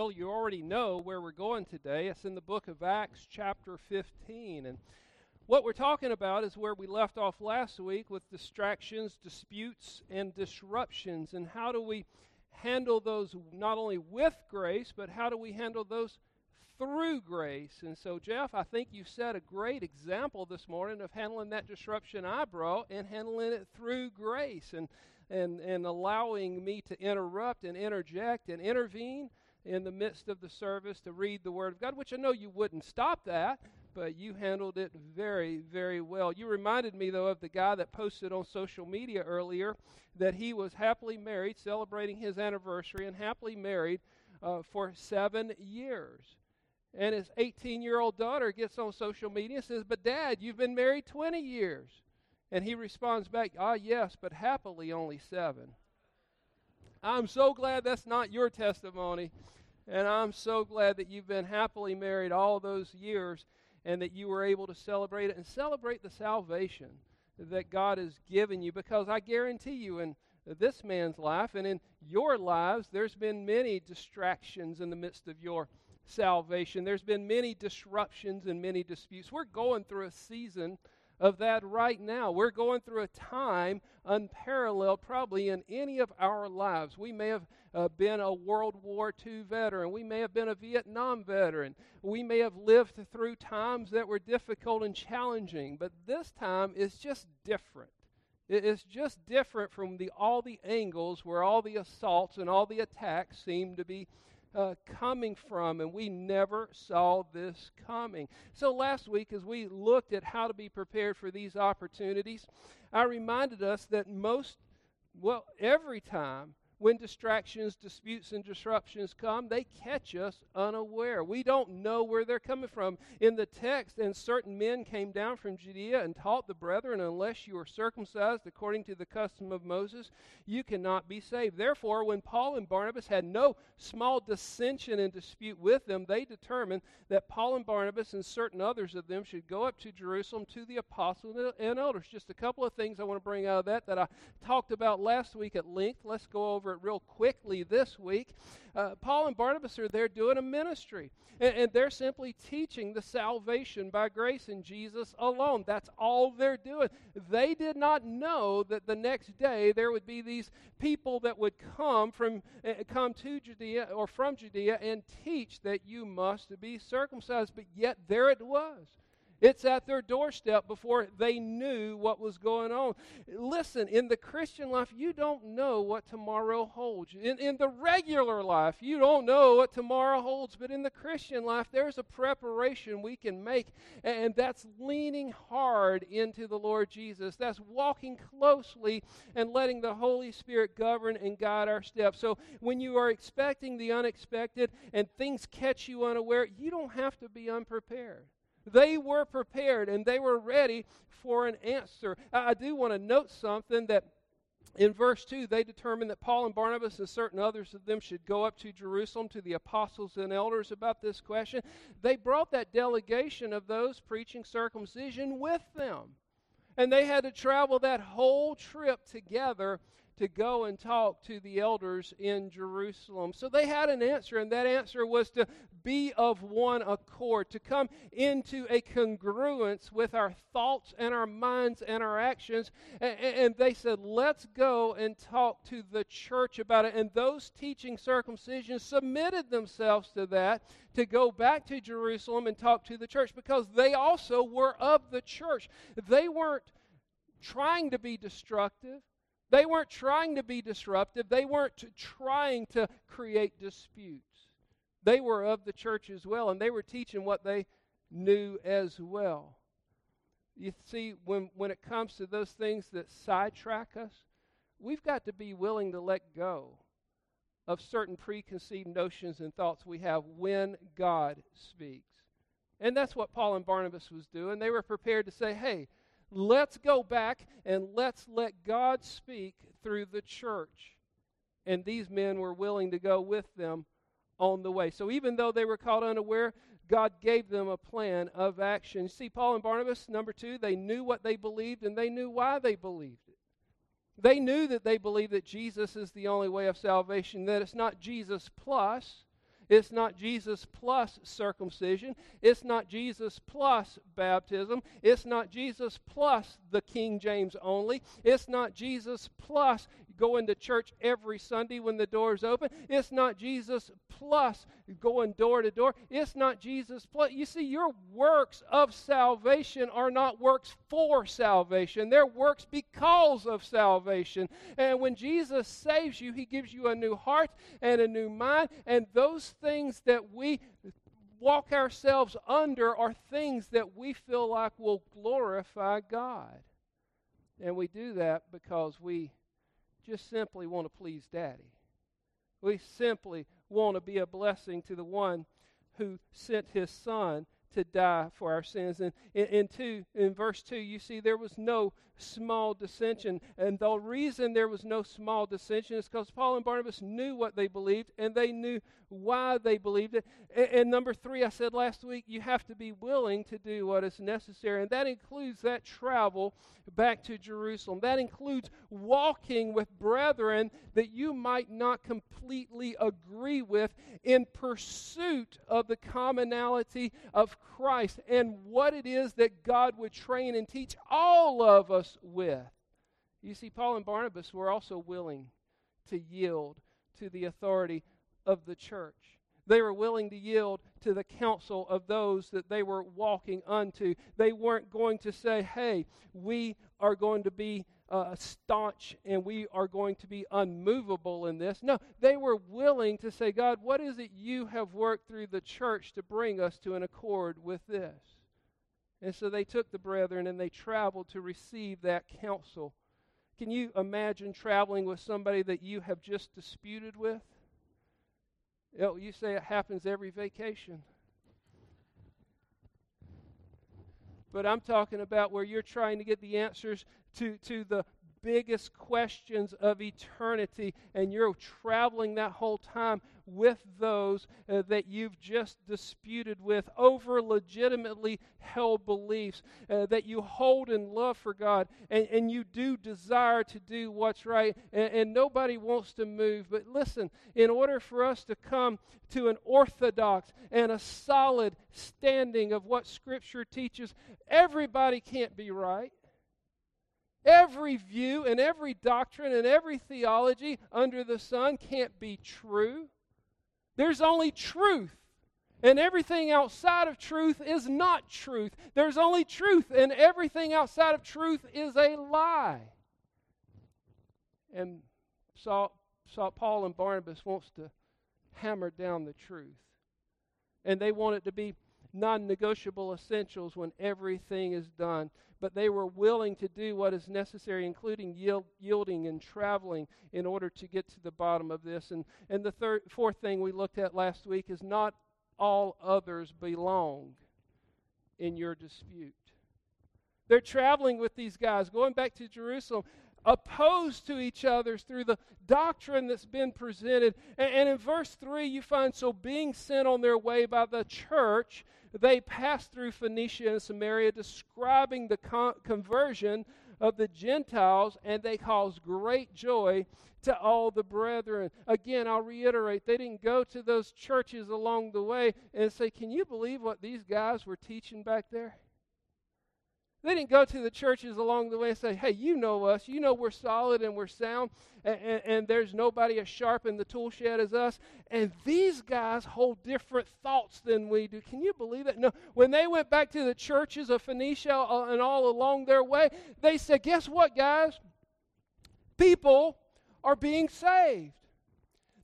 Well, you already know where we're going today. It's in the book of Acts, chapter 15. And what we're talking about is where we left off last week with distractions, disputes, and disruptions. And how do we handle those not only with grace, but how do we handle those through grace? And so, Jeff, I think you set a great example this morning of handling that disruption I brought and handling it through grace and, and, and allowing me to interrupt and interject and intervene in the midst of the service to read the Word of God, which I know you wouldn't stop that, but you handled it very, very well. You reminded me, though, of the guy that posted on social media earlier that he was happily married, celebrating his anniversary, and happily married uh, for seven years. And his 18 year old daughter gets on social media and says, But dad, you've been married 20 years. And he responds back, Ah, yes, but happily only seven. I'm so glad that's not your testimony. And I'm so glad that you've been happily married all those years and that you were able to celebrate it and celebrate the salvation that God has given you. Because I guarantee you, in this man's life and in your lives, there's been many distractions in the midst of your salvation. There's been many disruptions and many disputes. We're going through a season of that right now. We're going through a time unparalleled probably in any of our lives. We may have uh, been a World War II veteran. We may have been a Vietnam veteran. We may have lived through times that were difficult and challenging, but this time is just different. It's just different from the, all the angles where all the assaults and all the attacks seem to be uh, coming from, and we never saw this coming. So, last week, as we looked at how to be prepared for these opportunities, I reminded us that most, well, every time when distractions, disputes, and disruptions come, they catch us unaware. We don't know where they're coming from. In the text, and certain men came down from Judea and taught the brethren, unless you are circumcised according to the custom of Moses, you cannot be saved. Therefore, when Paul and Barnabas had no small dissension and dispute with them, they determined that Paul and Barnabas and certain others of them should go up to Jerusalem to the apostles and elders. Just a couple of things I want to bring out of that that I talked about last week at length. Let's go over it real quickly this week. Uh, Paul and Barnabas are there doing a ministry, and, and they're simply teaching the salvation by grace in Jesus alone. That's all they're doing. They did not know that the next day there would be these people that would come from uh, come to Judea or from Judea and teach that you must be circumcised. But yet there it was. It's at their doorstep before they knew what was going on. Listen, in the Christian life, you don't know what tomorrow holds. In, in the regular life, you don't know what tomorrow holds. But in the Christian life, there's a preparation we can make, and that's leaning hard into the Lord Jesus. That's walking closely and letting the Holy Spirit govern and guide our steps. So when you are expecting the unexpected and things catch you unaware, you don't have to be unprepared. They were prepared and they were ready for an answer. I do want to note something that in verse 2, they determined that Paul and Barnabas and certain others of them should go up to Jerusalem to the apostles and elders about this question. They brought that delegation of those preaching circumcision with them. And they had to travel that whole trip together to go and talk to the elders in Jerusalem. So they had an answer, and that answer was to be of one accord, to come into a congruence with our thoughts and our minds and our actions. And, and they said, let's go and talk to the church about it. And those teaching circumcision submitted themselves to that, to go back to Jerusalem and talk to the church, because they also were of the church. They weren't trying to be destructive. They weren't trying to be disruptive, they weren't trying to create disputes. They were of the church as well, and they were teaching what they knew as well. You see, when, when it comes to those things that sidetrack us, we've got to be willing to let go of certain preconceived notions and thoughts we have when God speaks. And that's what Paul and Barnabas was doing. They were prepared to say, hey, Let's go back and let's let God speak through the church. And these men were willing to go with them on the way. So even though they were caught unaware, God gave them a plan of action. See, Paul and Barnabas, number two, they knew what they believed and they knew why they believed it. They knew that they believed that Jesus is the only way of salvation, that it's not Jesus plus, It's not Jesus plus circumcision. It's not Jesus plus baptism. It's not Jesus plus the King James only. It's not Jesus plus going to church every Sunday when the doors open. It's not Jesus plus going door to door. It's not Jesus plus. You see, your works of salvation are not works for salvation, they're works because of salvation. And when Jesus saves you, he gives you a new heart and a new mind. And those things that we walk ourselves under are things that we feel like will glorify God. And we do that because we just simply want to please Daddy. We simply want to be a blessing to the one who sent his son to die for our sins. And in, two, in verse 2, you see there was no small dissension. And the reason there was no small dissension is because Paul and Barnabas knew what they believed and they knew why they believed it. And, and, number three, I said last week, you have to be willing to do what is necessary. And that includes that travel back to Jerusalem. That includes walking with brethren that you might not completely agree with in pursuit of the commonality of Christ and what it is that God would train and teach all of us with. You see, Paul and Barnabas were also willing to yield to the authority of the church. They were willing to yield to the counsel of those that they were walking unto. They weren't going to say, hey, we are going to be uh, staunch and we are going to be unmovable in this. No, they were willing to say, God, what is it you have worked through the church to bring us to an accord with this? And so they took the brethren and they traveled to receive that counsel. Can you imagine traveling with somebody that you have just disputed with? You say it happens every vacation. But I'm talking about where you're trying to get the answers to, to the biggest questions of eternity, and you're traveling that whole time with those uh, that you've just disputed with over legitimately held beliefs uh, that you hold in love for God, and, and you do desire to do what's right, and, and nobody wants to move. But listen, in order for us to come to an orthodox and a solid standing of what Scripture teaches, everybody can't be right. Every view and every doctrine and every theology under the sun can't be true. There's only truth. And everything outside of truth is not truth. There's only truth, and everything outside of truth is a lie. And Saul, Saul, Paul and Barnabas wants to hammer down the truth. And they want it to be non negotiable essentials when everything is done. But they were willing to do what is necessary, including yield, yielding and traveling, in order to get to the bottom of this. And, and the third, fourth thing we looked at last week is not all others belong in your dispute. They're traveling with these guys, going back to Jerusalem opposed to each other through the doctrine that's been presented. And, and, in verse 3, you find so being sent on their way by the church, they passed through Phoenicia and Samaria, describing the con- conversion of the Gentiles, and they caused great joy to all the brethren. Again, I'll reiterate, they didn't go to those churches along the way and say, Can you believe what these guys were teaching back there? They didn't go to the churches along the way and say, hey, you know us. You know we're solid and we're sound, and, and, and, there's nobody as sharp in the tool shed as us. And these guys hold different thoughts than we do. Can you believe it? No. When they went back to the churches of Phoenicia uh, and all along their way, they said, guess what, guys? People are being saved.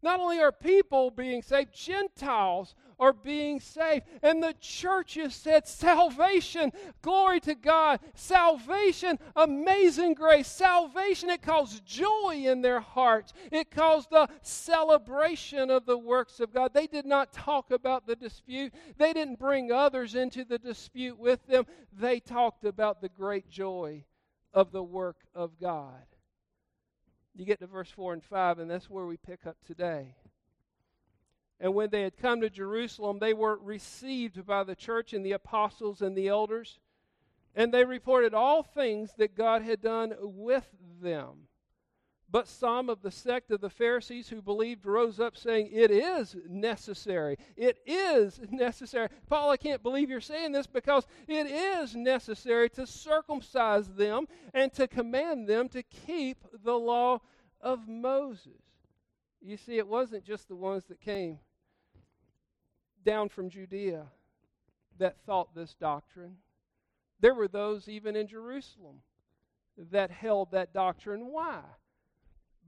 Not only are people being saved, Gentiles are being saved. And the churches said, Salvation, glory to God. Salvation, amazing grace. Salvation, it caused joy in their hearts. It caused the celebration of the works of God. They did not talk about the dispute, they didn't bring others into the dispute with them. They talked about the great joy of the work of God. You get to verse 4 and 5, and that's where we pick up today. And when they had come to Jerusalem, they were received by the church and the apostles and the elders. And they reported all things that God had done with them. But some of the sect of the Pharisees who believed rose up, saying, It is necessary. It is necessary. Paul, I can't believe you're saying this because it is necessary to circumcise them and to command them to keep the law of Moses. You see, it wasn't just the ones that came down from Judea that thought this doctrine, there were those even in Jerusalem that held that doctrine. Why?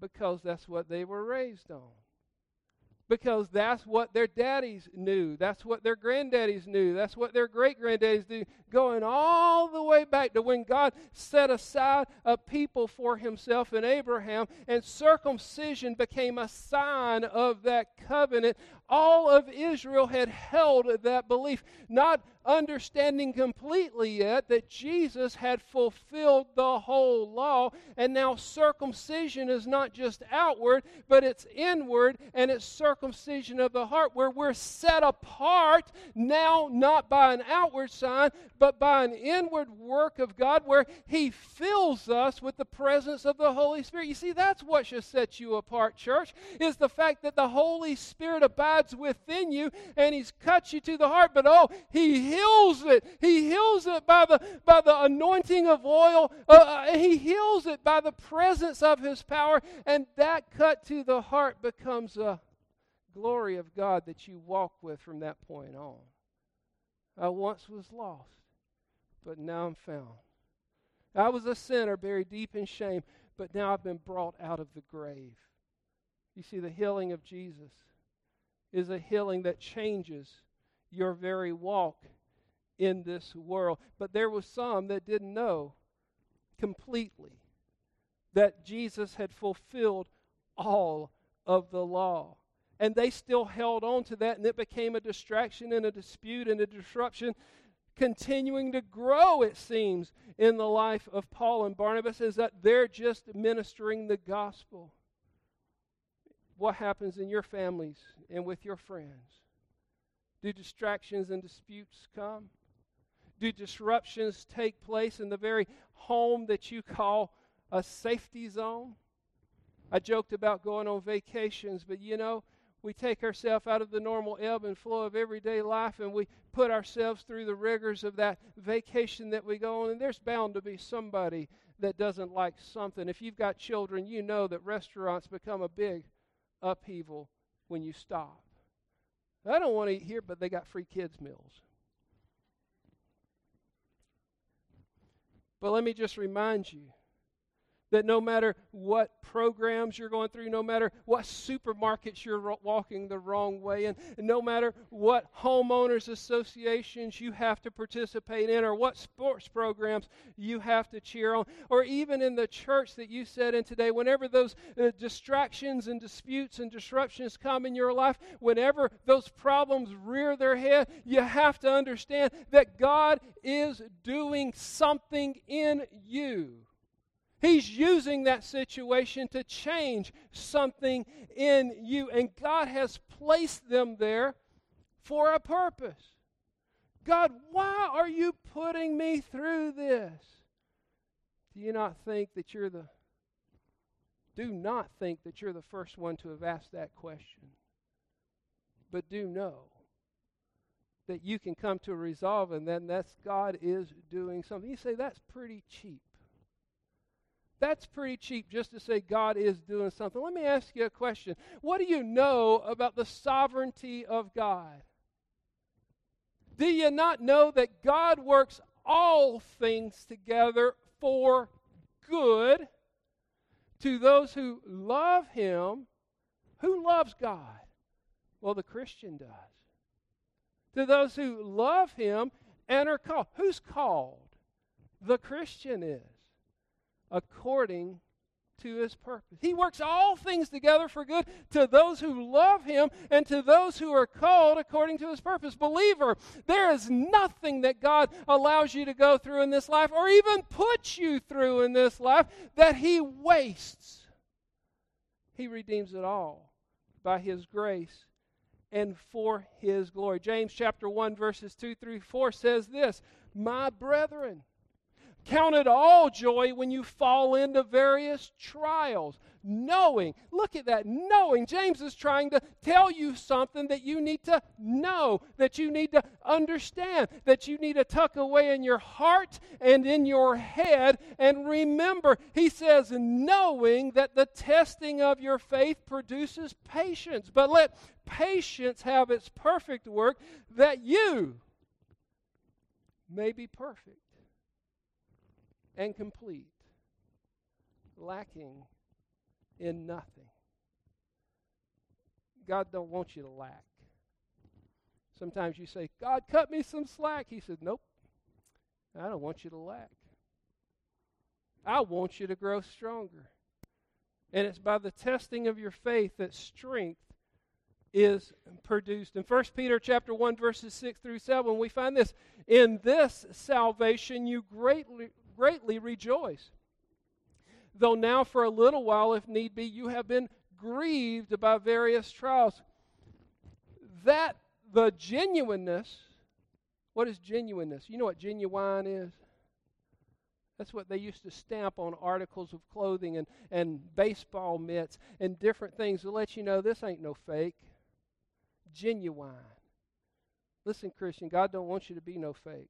Because that's what they were raised on. Because that's what their daddies knew. That's what their granddaddies knew. That's what their great granddaddies knew. Going all the way back to when God set aside a people for himself in Abraham, and circumcision became a sign of that covenant. All of Israel had held that belief, not understanding completely yet that Jesus had fulfilled the whole law, and now circumcision is not just outward, but it's inward, and it's circumcision of the heart, where we're set apart now not by an outward sign, but by an inward work of God, where He fills us with the presence of the Holy Spirit. You see, that's what should set you apart, church, is the fact that the Holy Spirit abides within you, and He's cut you to the heart, but oh, He heals it. He heals it by the, by the anointing of oil. Uh, uh, he heals it by the presence of His power. And that cut to the heart becomes a glory of God that you walk with from that point on. I once was lost, but now I'm found. I was a sinner buried deep in shame, but now I've been brought out of the grave. You see, the healing of Jesus is a healing that changes your very walk in this world. But there was some that didn't know completely that Jesus had fulfilled all of the law. And they still held on to that, and it became a distraction and a dispute and a disruption, continuing to grow, it seems, in the life of Paul and Barnabas, is that they're just ministering the gospel. What happens in your families and with your friends? Do distractions and disputes come? do disruptions take place in the very home that you call a safety zone? I joked about going on vacations, but you know, we take ourselves out of the normal ebb and flow of everyday life and we put ourselves through the rigors of that vacation that we go on, and there's bound to be somebody that doesn't like something. If you've got children, you know that restaurants become a big upheaval when you stop. I don't want to eat here, but they got free kids' meals. But let me just remind you that no matter what programs you're going through, no matter what supermarkets you're walking the wrong way in, no matter what homeowners associations you have to participate in, or what sports programs you have to cheer on, or even in the church that you sit in today, whenever those uh, distractions and disputes and disruptions come in your life, whenever those problems rear their head, you have to understand that God is doing something in you. He's using that situation to change something in you. And God has placed them there for a purpose. God, why are you putting me through this? Do you not think that you're the do not think that you're the first one to have asked that question. But do know that you can come to a resolve and then that's God is doing something. You say that's pretty cheap. That's pretty cheap just to say God is doing something. Let me ask you a question. What do you know about the sovereignty of God? Do you not know that God works all things together for good to those who love Him? Who loves God? Well, the Christian does. To those who love Him and are called. Who's called? The Christian is according to his purpose. He works all things together for good to those who love him and to those who are called according to his purpose. Believer, there is nothing that God allows you to go through in this life or even puts you through in this life that he wastes. He redeems it all by his grace and for his glory. James chapter 1 verses 2 through 4 says this, "My brethren, Count it all joy when you fall into various trials. Knowing, look at that, knowing. James is trying to tell you something that you need to know, that you need to understand, that you need to tuck away in your heart and in your head. And remember, he says, knowing that the testing of your faith produces patience. But let patience have its perfect work, that you may be perfect and complete, lacking in nothing. God don't want you to lack. Sometimes you say, God, cut me some slack. He said, Nope, I don't want you to lack. I want you to grow stronger. And it's by the testing of your faith that strength is produced. In 1 Peter chapter 1 verses 6 through 7 we find this, in this salvation you greatly greatly rejoice. Though now, for a little while, if need be, you have been grieved by various trials. That the genuineness, what is genuineness? You know what genuine is? That's what they used to stamp on articles of clothing and, and baseball mitts and different things to let you know this ain't no fake. Genuine. Listen, Christian, God don't want you to be no fake.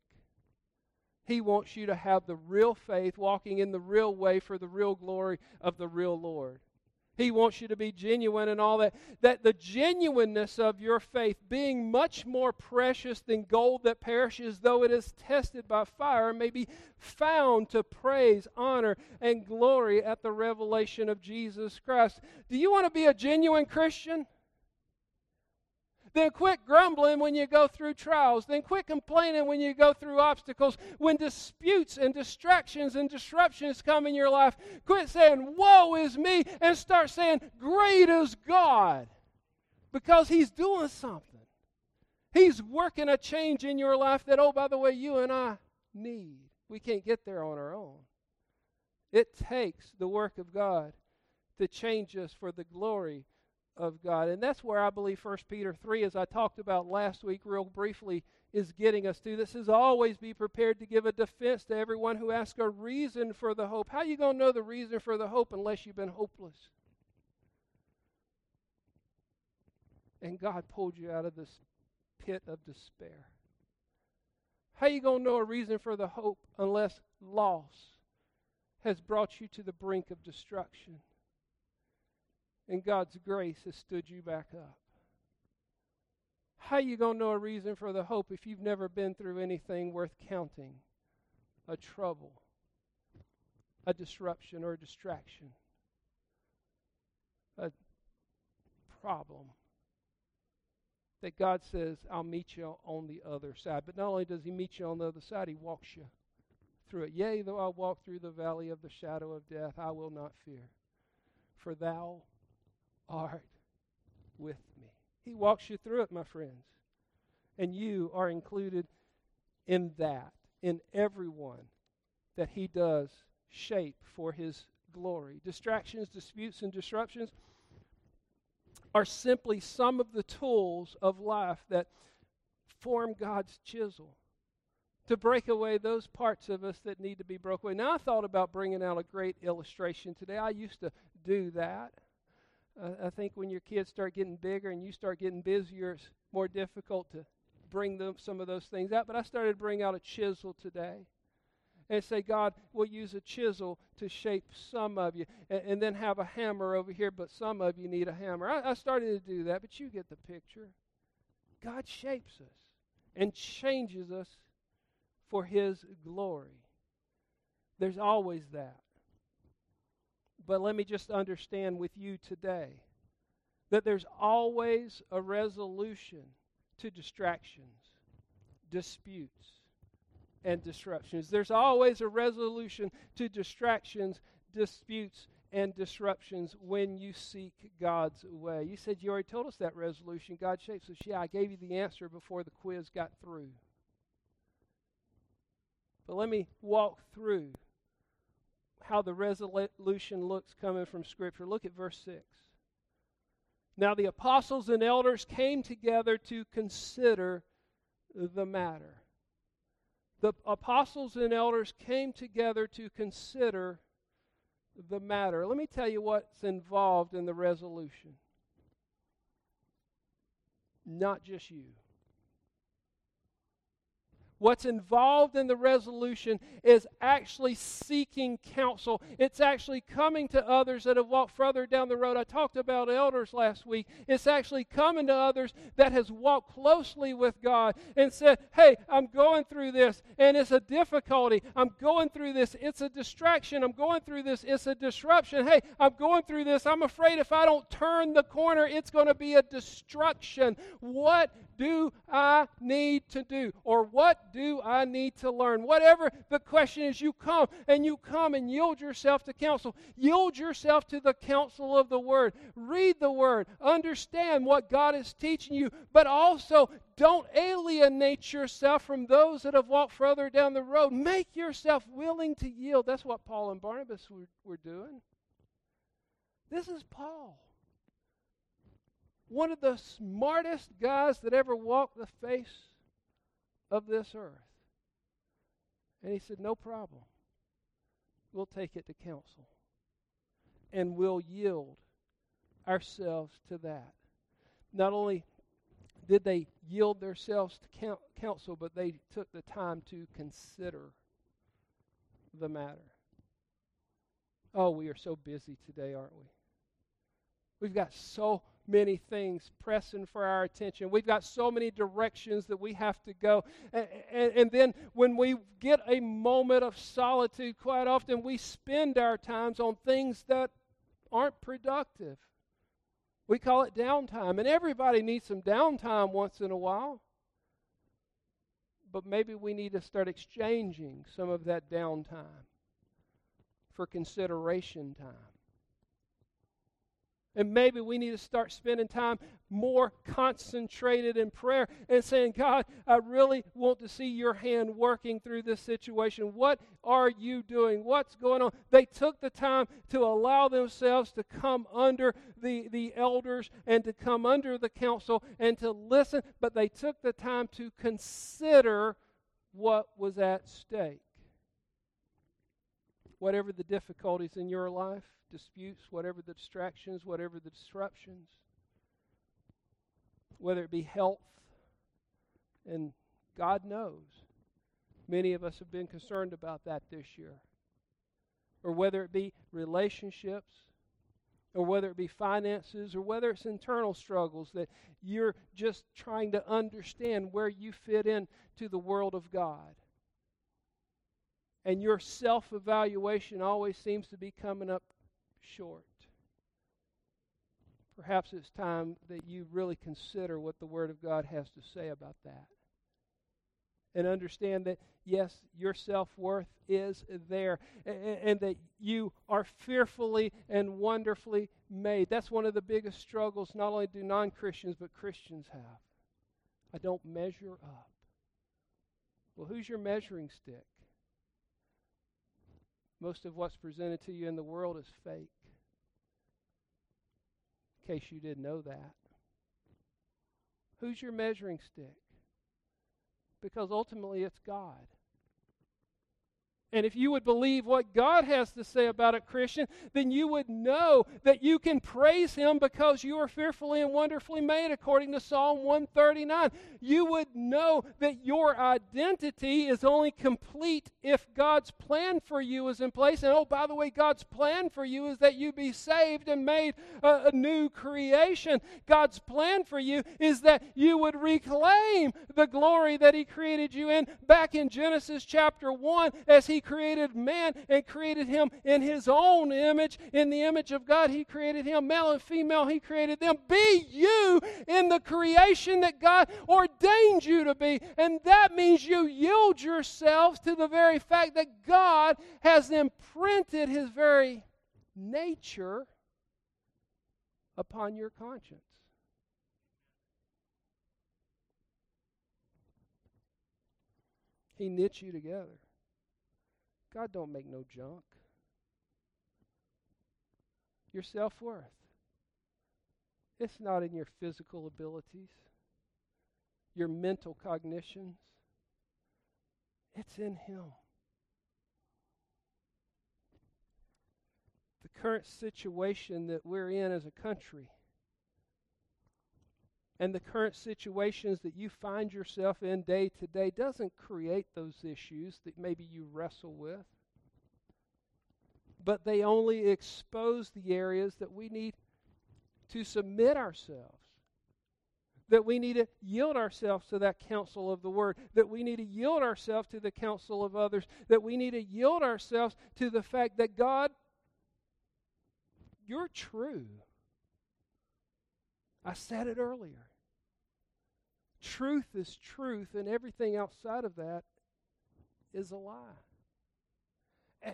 He wants you to have the real faith, walking in the real way for the real glory of the real Lord. He wants you to be genuine and all that. That the genuineness of your faith, being much more precious than gold that perishes, though it is tested by fire, may be found to praise, honor, and glory at the revelation of Jesus Christ. Do you want to be a genuine Christian? Then quit grumbling when you go through trials. Then quit complaining when you go through obstacles. When disputes and distractions and disruptions come in your life, quit saying, Woe is me, and start saying, Great is God. Because He's doing something. He's working a change in your life that, oh, by the way, you and I need. We can't get there on our own. It takes the work of God to change us for the glory of God. And that's where I believe 1 Peter 3, as I talked about last week real briefly, is getting us to. This is always be prepared to give a defense to everyone who asks a reason for the hope. How you going to know the reason for the hope unless you've been hopeless? And God pulled you out of this pit of despair. How you going to know a reason for the hope unless loss has brought you to the brink of destruction? And God's grace has stood you back up. How you going to know a reason for the hope if you've never been through anything worth counting? A trouble, a disruption, or a distraction, a problem that God says, I'll meet you on the other side. But not only does He meet you on the other side, He walks you through it. Yea, though I walk through the valley of the shadow of death, I will not fear. For thou art with me. He walks you through it, my friends. And you are included in that, in everyone that He does shape for His glory. Distractions, disputes, and disruptions are simply some of the tools of life that form God's chisel to break away those parts of us that need to be broken away. Now, I thought about bringing out a great illustration today. I used to do that. I think when your kids start getting bigger and you start getting busier, it's more difficult to bring them some of those things out. But I started to bring out a chisel today and say, God, we'll use a chisel to shape some of you, and, and then have a hammer over here, but some of you need a hammer. I, I started to do that, but you get the picture. God shapes us and changes us for His glory. There's always that. But let me just understand with you today that there's always a resolution to distractions, disputes, and disruptions. There's always a resolution to distractions, disputes, and disruptions when you seek God's way. You said you already told us that resolution. God shapes us. Yeah, I gave you the answer before the quiz got through. But let me walk through how the resolution looks coming from Scripture. Look at verse 6. Now the apostles and elders came together to consider the matter. the apostles and elders came together to consider the matter. Let me tell you what's involved in the resolution. Not just you. What's involved in the resolution is actually seeking counsel. It's actually coming to others that have walked further down the road. I talked about elders last week. It's actually coming to others that has walked closely with God and said, "Hey, I'm going through this and it's a difficulty. I'm going through this. It's a distraction. I'm going through this. It's a disruption. Hey, I'm going through this. I'm afraid if I don't turn the corner, it's going to be a destruction. What do I need to do? Or what do I need to learn? Whatever the question is, you come and you come and yield yourself to counsel. Yield yourself to the counsel of the Word. Read the Word. Understand what God is teaching you, but also don't alienate yourself from those that have walked further down the road. Make yourself willing to yield. That's what Paul and Barnabas were, were doing. This is Paul one of the smartest guys that ever walked the face of this earth. And he said, No problem. We'll take it to council And we'll yield ourselves to that. Not only did they yield themselves to counsel, but they took the time to consider the matter. Oh, we are so busy today, aren't we? We've got so many things pressing for our attention. We've got so many directions that we have to go. And, and, and, then when we get a moment of solitude, quite often we spend our times on things that aren't productive. We call it downtime. And everybody needs some downtime once in a while. But maybe we need to start exchanging some of that downtime for consideration time. And maybe we need to start spending time more concentrated in prayer and saying, God, I really want to see your hand working through this situation. What are you doing? What's going on? They took the time to allow themselves to come under the, the elders and to come under the council and to listen, but they took the time to consider what was at stake. Whatever the difficulties in your life, disputes, whatever the distractions, whatever the disruptions, whether it be health, and God knows many of us have been concerned about that this year, or whether it be relationships, or whether it be finances, or whether it's internal struggles that you're just trying to understand where you fit in to the world of God. And your self evaluation always seems to be coming up short. Perhaps it's time that you really consider what the Word of God has to say about that. And understand that, yes, your self worth is there, and, and that you are fearfully and wonderfully made. That's one of the biggest struggles, not only do non Christians, but Christians have. I don't measure up. Well, who's your measuring stick? Most of what's presented to you in the world is fake In case you didn't know that. Who's your measuring stick? Because ultimately it's God. And if you would believe what God has to say about it, Christian, then you would know that you can praise Him because you are fearfully and wonderfully made, according to Psalm 139. You would know that your identity is only complete if God's plan for you is in place. And oh, by the way, God's plan for you is that you be saved and made a, a new creation. God's plan for you is that you would reclaim the glory that He created you in back in Genesis chapter 1 as He created man and created him in his own image. In the image of God, he created him. Male and female, he created them. Be you in the creation that God ordained you to be. And that means you yield yourselves to the very fact that God has imprinted his very nature upon your conscience. He knit you together. God don't make no junk. Your self worth. It's not in your physical abilities, your mental cognitions. It's in Him. The current situation that we're in as a country and the current situations that you find yourself in day to day doesn't create those issues that maybe you wrestle with. But they only expose the areas that we need to submit ourselves. That we need to yield ourselves to that counsel of the Word. That we need to yield ourselves to the counsel of others. That we need to yield ourselves to the fact that God, you're true. I said it earlier. Truth is truth, and everything outside of that is a lie.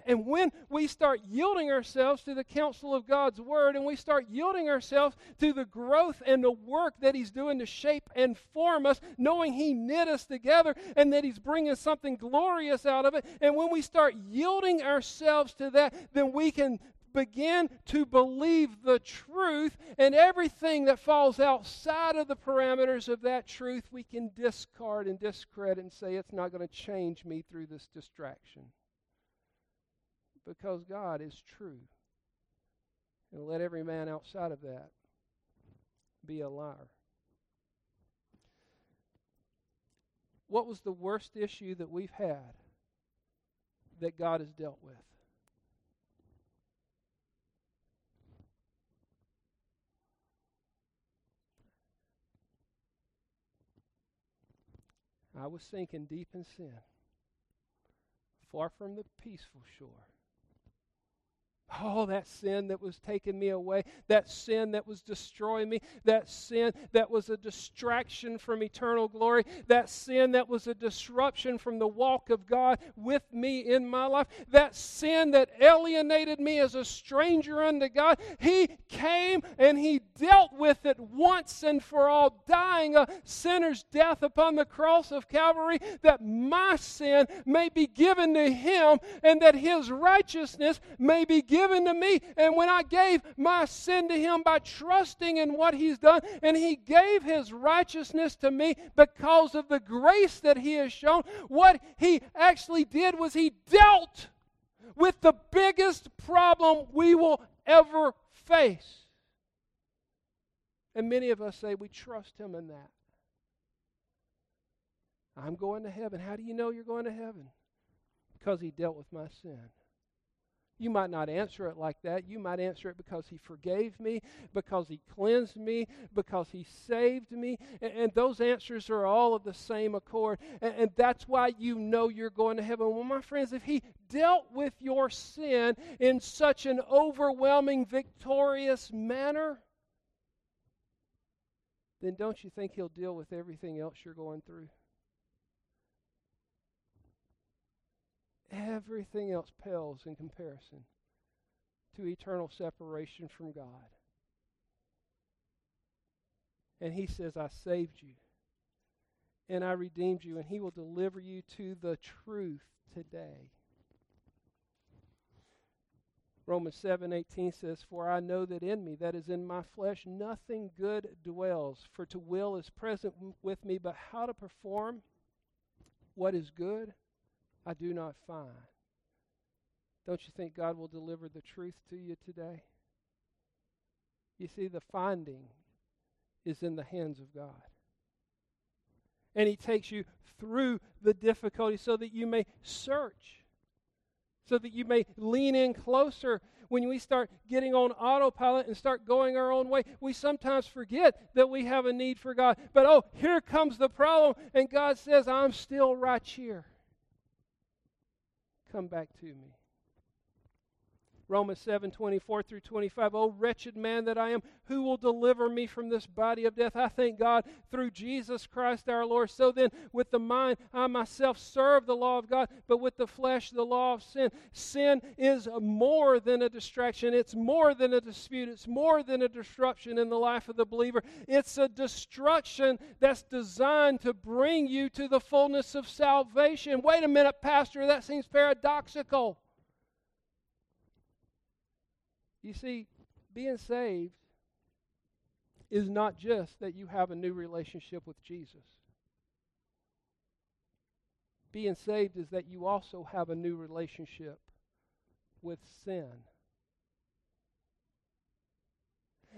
And when we start yielding ourselves to the counsel of God's Word and we start yielding ourselves to the growth and the work that He's doing to shape and form us, knowing He knit us together and that He's bringing something glorious out of it, and when we start yielding ourselves to that, then we can begin to believe the truth, and everything that falls outside of the parameters of that truth, we can discard and discredit and say it's not going to change me through this distraction. Because God is true. And let every man outside of that be a liar. What was the worst issue that we've had that God has dealt with? I was sinking deep in sin, far from the peaceful shore. Oh, that sin that was taking me away, that sin that was destroying me, that sin that was a distraction from eternal glory, that sin that was a disruption from the walk of God with me in my life, that sin that alienated me as a stranger unto God. He came and He dealt with it once and for all, dying a sinner's death upon the cross of Calvary, that my sin may be given to Him and that His righteousness may be given given to me. And when I gave my sin to Him by trusting in what He's done, and He gave His righteousness to me because of the grace that He has shown, what He actually did was He dealt with the biggest problem we will ever face. And many of us say we trust Him in that. I'm going to heaven. How do you know you're going to heaven? Because He dealt with my sin. You might not answer it like that. You might answer it because He forgave me, because He cleansed me, because He saved me. And, and those answers are all of the same accord. And, and that's why you know you're going to heaven. Well, my friends, if He dealt with your sin in such an overwhelming, victorious manner, then don't you think He'll deal with everything else you're going through? Everything else pales in comparison to eternal separation from God. And he says, I saved you and I redeemed you, and he will deliver you to the truth today. Romans 7:18 says, "For I know that in me, that is in my flesh, nothing good dwells. For to will is present with me, but how to perform what is good, I do not find. Don't you think God will deliver the truth to you today? You see, the finding is in the hands of God. And He takes you through the difficulty so that you may search, so that you may lean in closer. When we start getting on autopilot and start going our own way, we sometimes forget that we have a need for God. But oh, here comes the problem, and God says, I'm still right here come back to me. Romans 7 24 through 25. Oh, wretched man that I am, who will deliver me from this body of death? I thank God through Jesus Christ our Lord. So then, with the mind, I myself serve the law of God, but with the flesh, the law of sin. Sin is more than a distraction, it's more than a dispute, it's more than a disruption in the life of the believer. It's a destruction that's designed to bring you to the fullness of salvation. Wait a minute, Pastor, that seems paradoxical. You see, being saved is not just that you have a new relationship with Jesus. being saved is that you also have a new relationship with sin.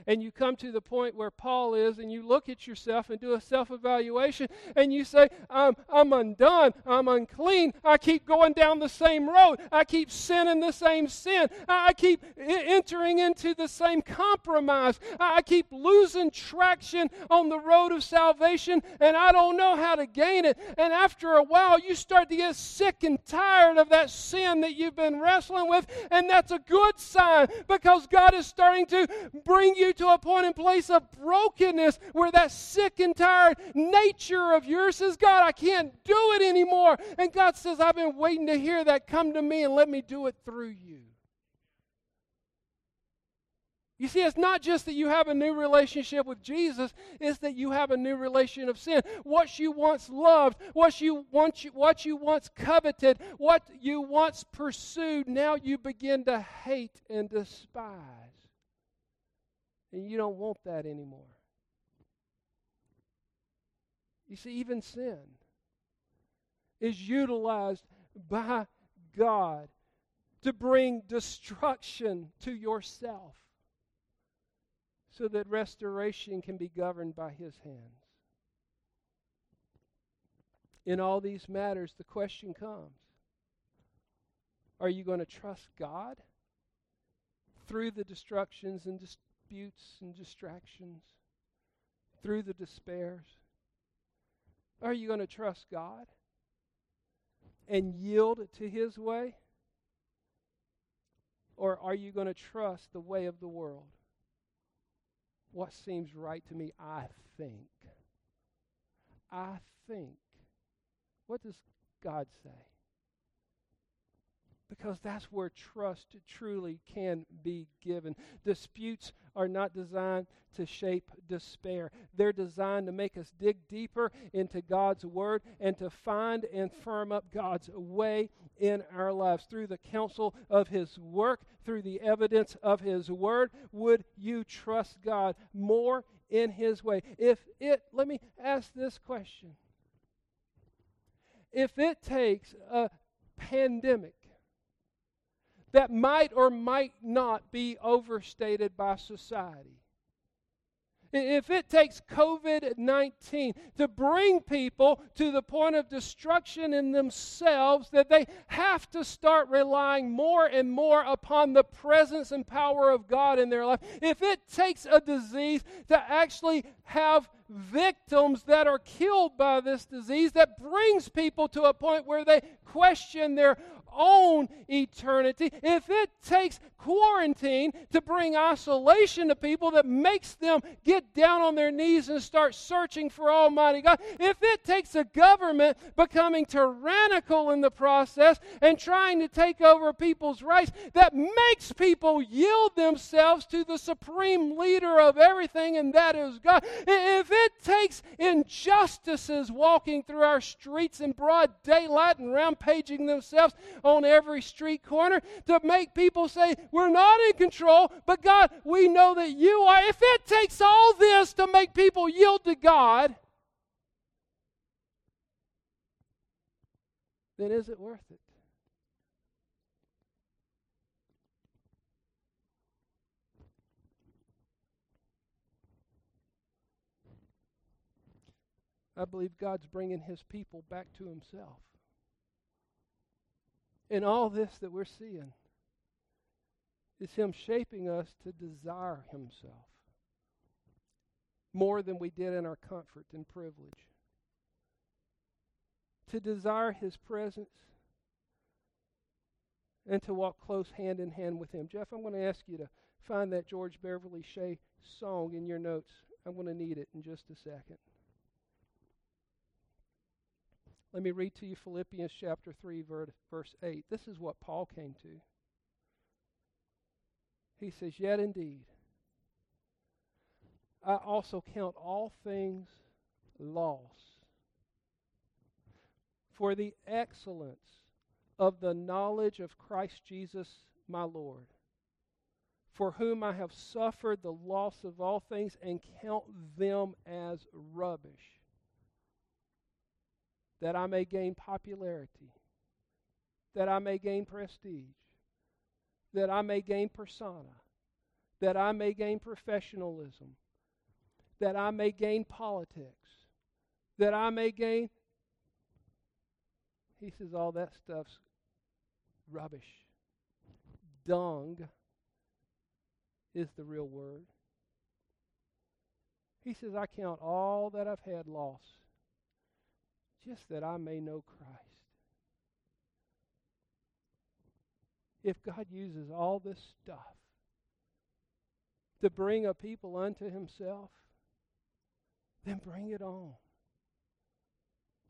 And you come to the point where Paul is, and you look at yourself and do a self evaluation, and you say, I'm, I'm undone, I'm unclean, I keep going down the same road, I keep sinning the same sin, I keep entering into the same compromise, I keep losing traction on the road of salvation, and I don't know how to gain it. And after a while, you start to get sick and tired of that sin that you've been wrestling with, and that's a good sign because God is starting to bring you to a point and place of brokenness where that sick and tired nature of yours says, God, I can't do it anymore. And God says, I've been waiting to hear that. Come to me and let me do it through you. You see, it's not just that you have a new relationship with Jesus, it's that you have a new relation of sin. What you once loved, what you once, what you once coveted, what you once pursued, now you begin to hate and despise. And you don't want that anymore. You see, even sin is utilized by God to bring destruction to yourself so that restoration can be governed by His hands. In all these matters, the question comes Are you going to trust God through the destructions and disputes and distractions, through the despairs? Are you going to trust God and yield to His way? Or are you going to trust the way of the world? What seems right to me, I think. I think. What does God say? Because that's where trust truly can be given. Disputes are not designed to shape despair, they're designed to make us dig deeper into God's Word and to find and firm up God's way in our lives through the counsel of His work, through the evidence of His Word. Would you trust God more in His way? If it, let me ask this question. If it takes a pandemic that might or might not be overstated by society. If it takes COVID 19 to bring people to the point of destruction in themselves, that they have to start relying more and more upon the presence and power of God in their life, if it takes a disease to actually have victims that are killed by this disease, that brings people to a point where they question their own eternity, if it takes quarantine to bring isolation to people that makes them get down on their knees and start searching for Almighty God, if it takes a government becoming tyrannical in the process and trying to take over people's rights that makes people yield themselves to the supreme leader of everything, and that is God, if it takes injustices walking through our streets in broad daylight and rampaging themselves on every street corner to make people say, We're not in control, but God, we know that you are. If it takes all this to make people yield to God, then is it worth it? I believe God's bringing his people back to himself And all this that we're seeing is Him shaping us to desire Himself more than we did in our comfort and privilege. To desire His presence and to walk close hand in hand with Him. Jeff, I'm going to ask you to find that George Beverly Shea song in your notes. I'm going to need it in just a second. Let me read to you Philippians chapter 3, verse 8. This is what Paul came to. He says, Yet indeed, I also count all things loss for the excellence of the knowledge of Christ Jesus my Lord, for whom I have suffered the loss of all things and count them as rubbish that I may gain popularity, that I may gain prestige, that I may gain persona, that I may gain professionalism, that I may gain politics, that I may gain. He says all that stuff's rubbish. Dung is the real word. He says, I count all that I've had loss just that I may know Christ. If God uses all this stuff to bring a people unto himself, then bring it on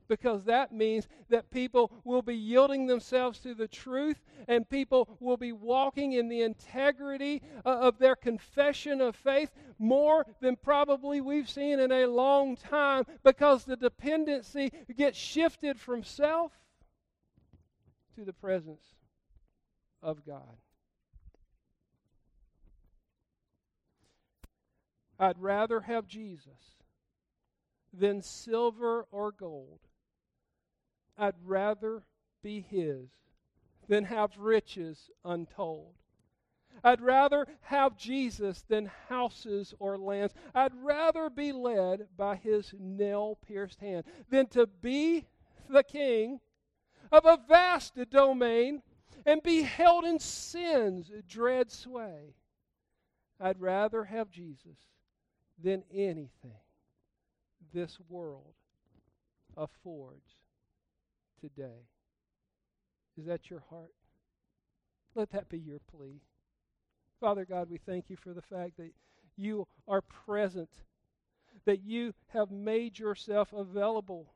because that means that people will be yielding themselves to the truth and people will be walking in the integrity uh, of their confession of faith more than probably we've seen in a long time because the dependency gets shifted from self to the presence of God. I'd rather have Jesus than silver or gold. I'd rather be His than have riches untold. I'd rather have Jesus than houses or lands. I'd rather be led by His nail pierced hand than to be the king of a vast domain and be held in sin's dread sway. I'd rather have Jesus than anything this world affords today. Is that your heart? Let that be your plea. Father God, we thank you for the fact that you are present, that you have made yourself available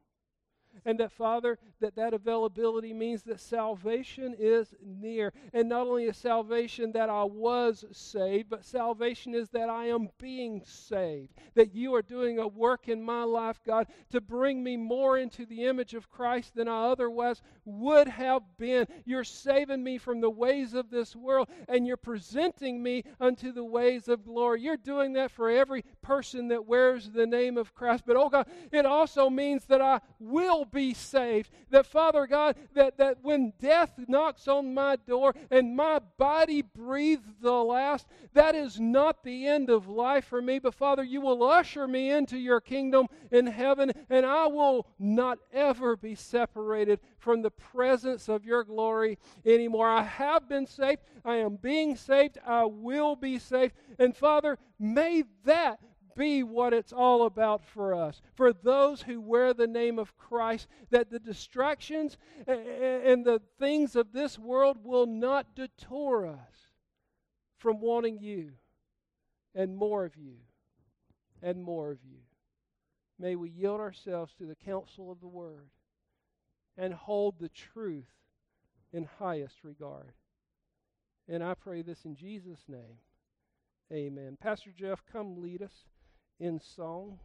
and that, Father, that that availability means that salvation is near. And not only is salvation that I was saved, but salvation is that I am being saved. That you are doing a work in my life, God, to bring me more into the image of Christ than I otherwise would have been. You're saving me from the ways of this world, and you're presenting me unto the ways of glory. You're doing that for every person that wears the name of Christ. But, oh God, it also means that I will be saved. That, Father God, that, that when death knocks on my door and my body breathes the last, that is not the end of life for me. But, Father, you will usher me into your kingdom in heaven, and I will not ever be separated from the presence of your glory anymore. I have been saved. I am being saved. I will be saved. And, Father, may that be what it's all about for us. For those who wear the name of Christ, that the distractions and the things of this world will not detour us from wanting you and more of you and more of you. May we yield ourselves to the counsel of the Word and hold the truth in highest regard. And I pray this in Jesus' name. Amen. Pastor Jeff, come lead us in song.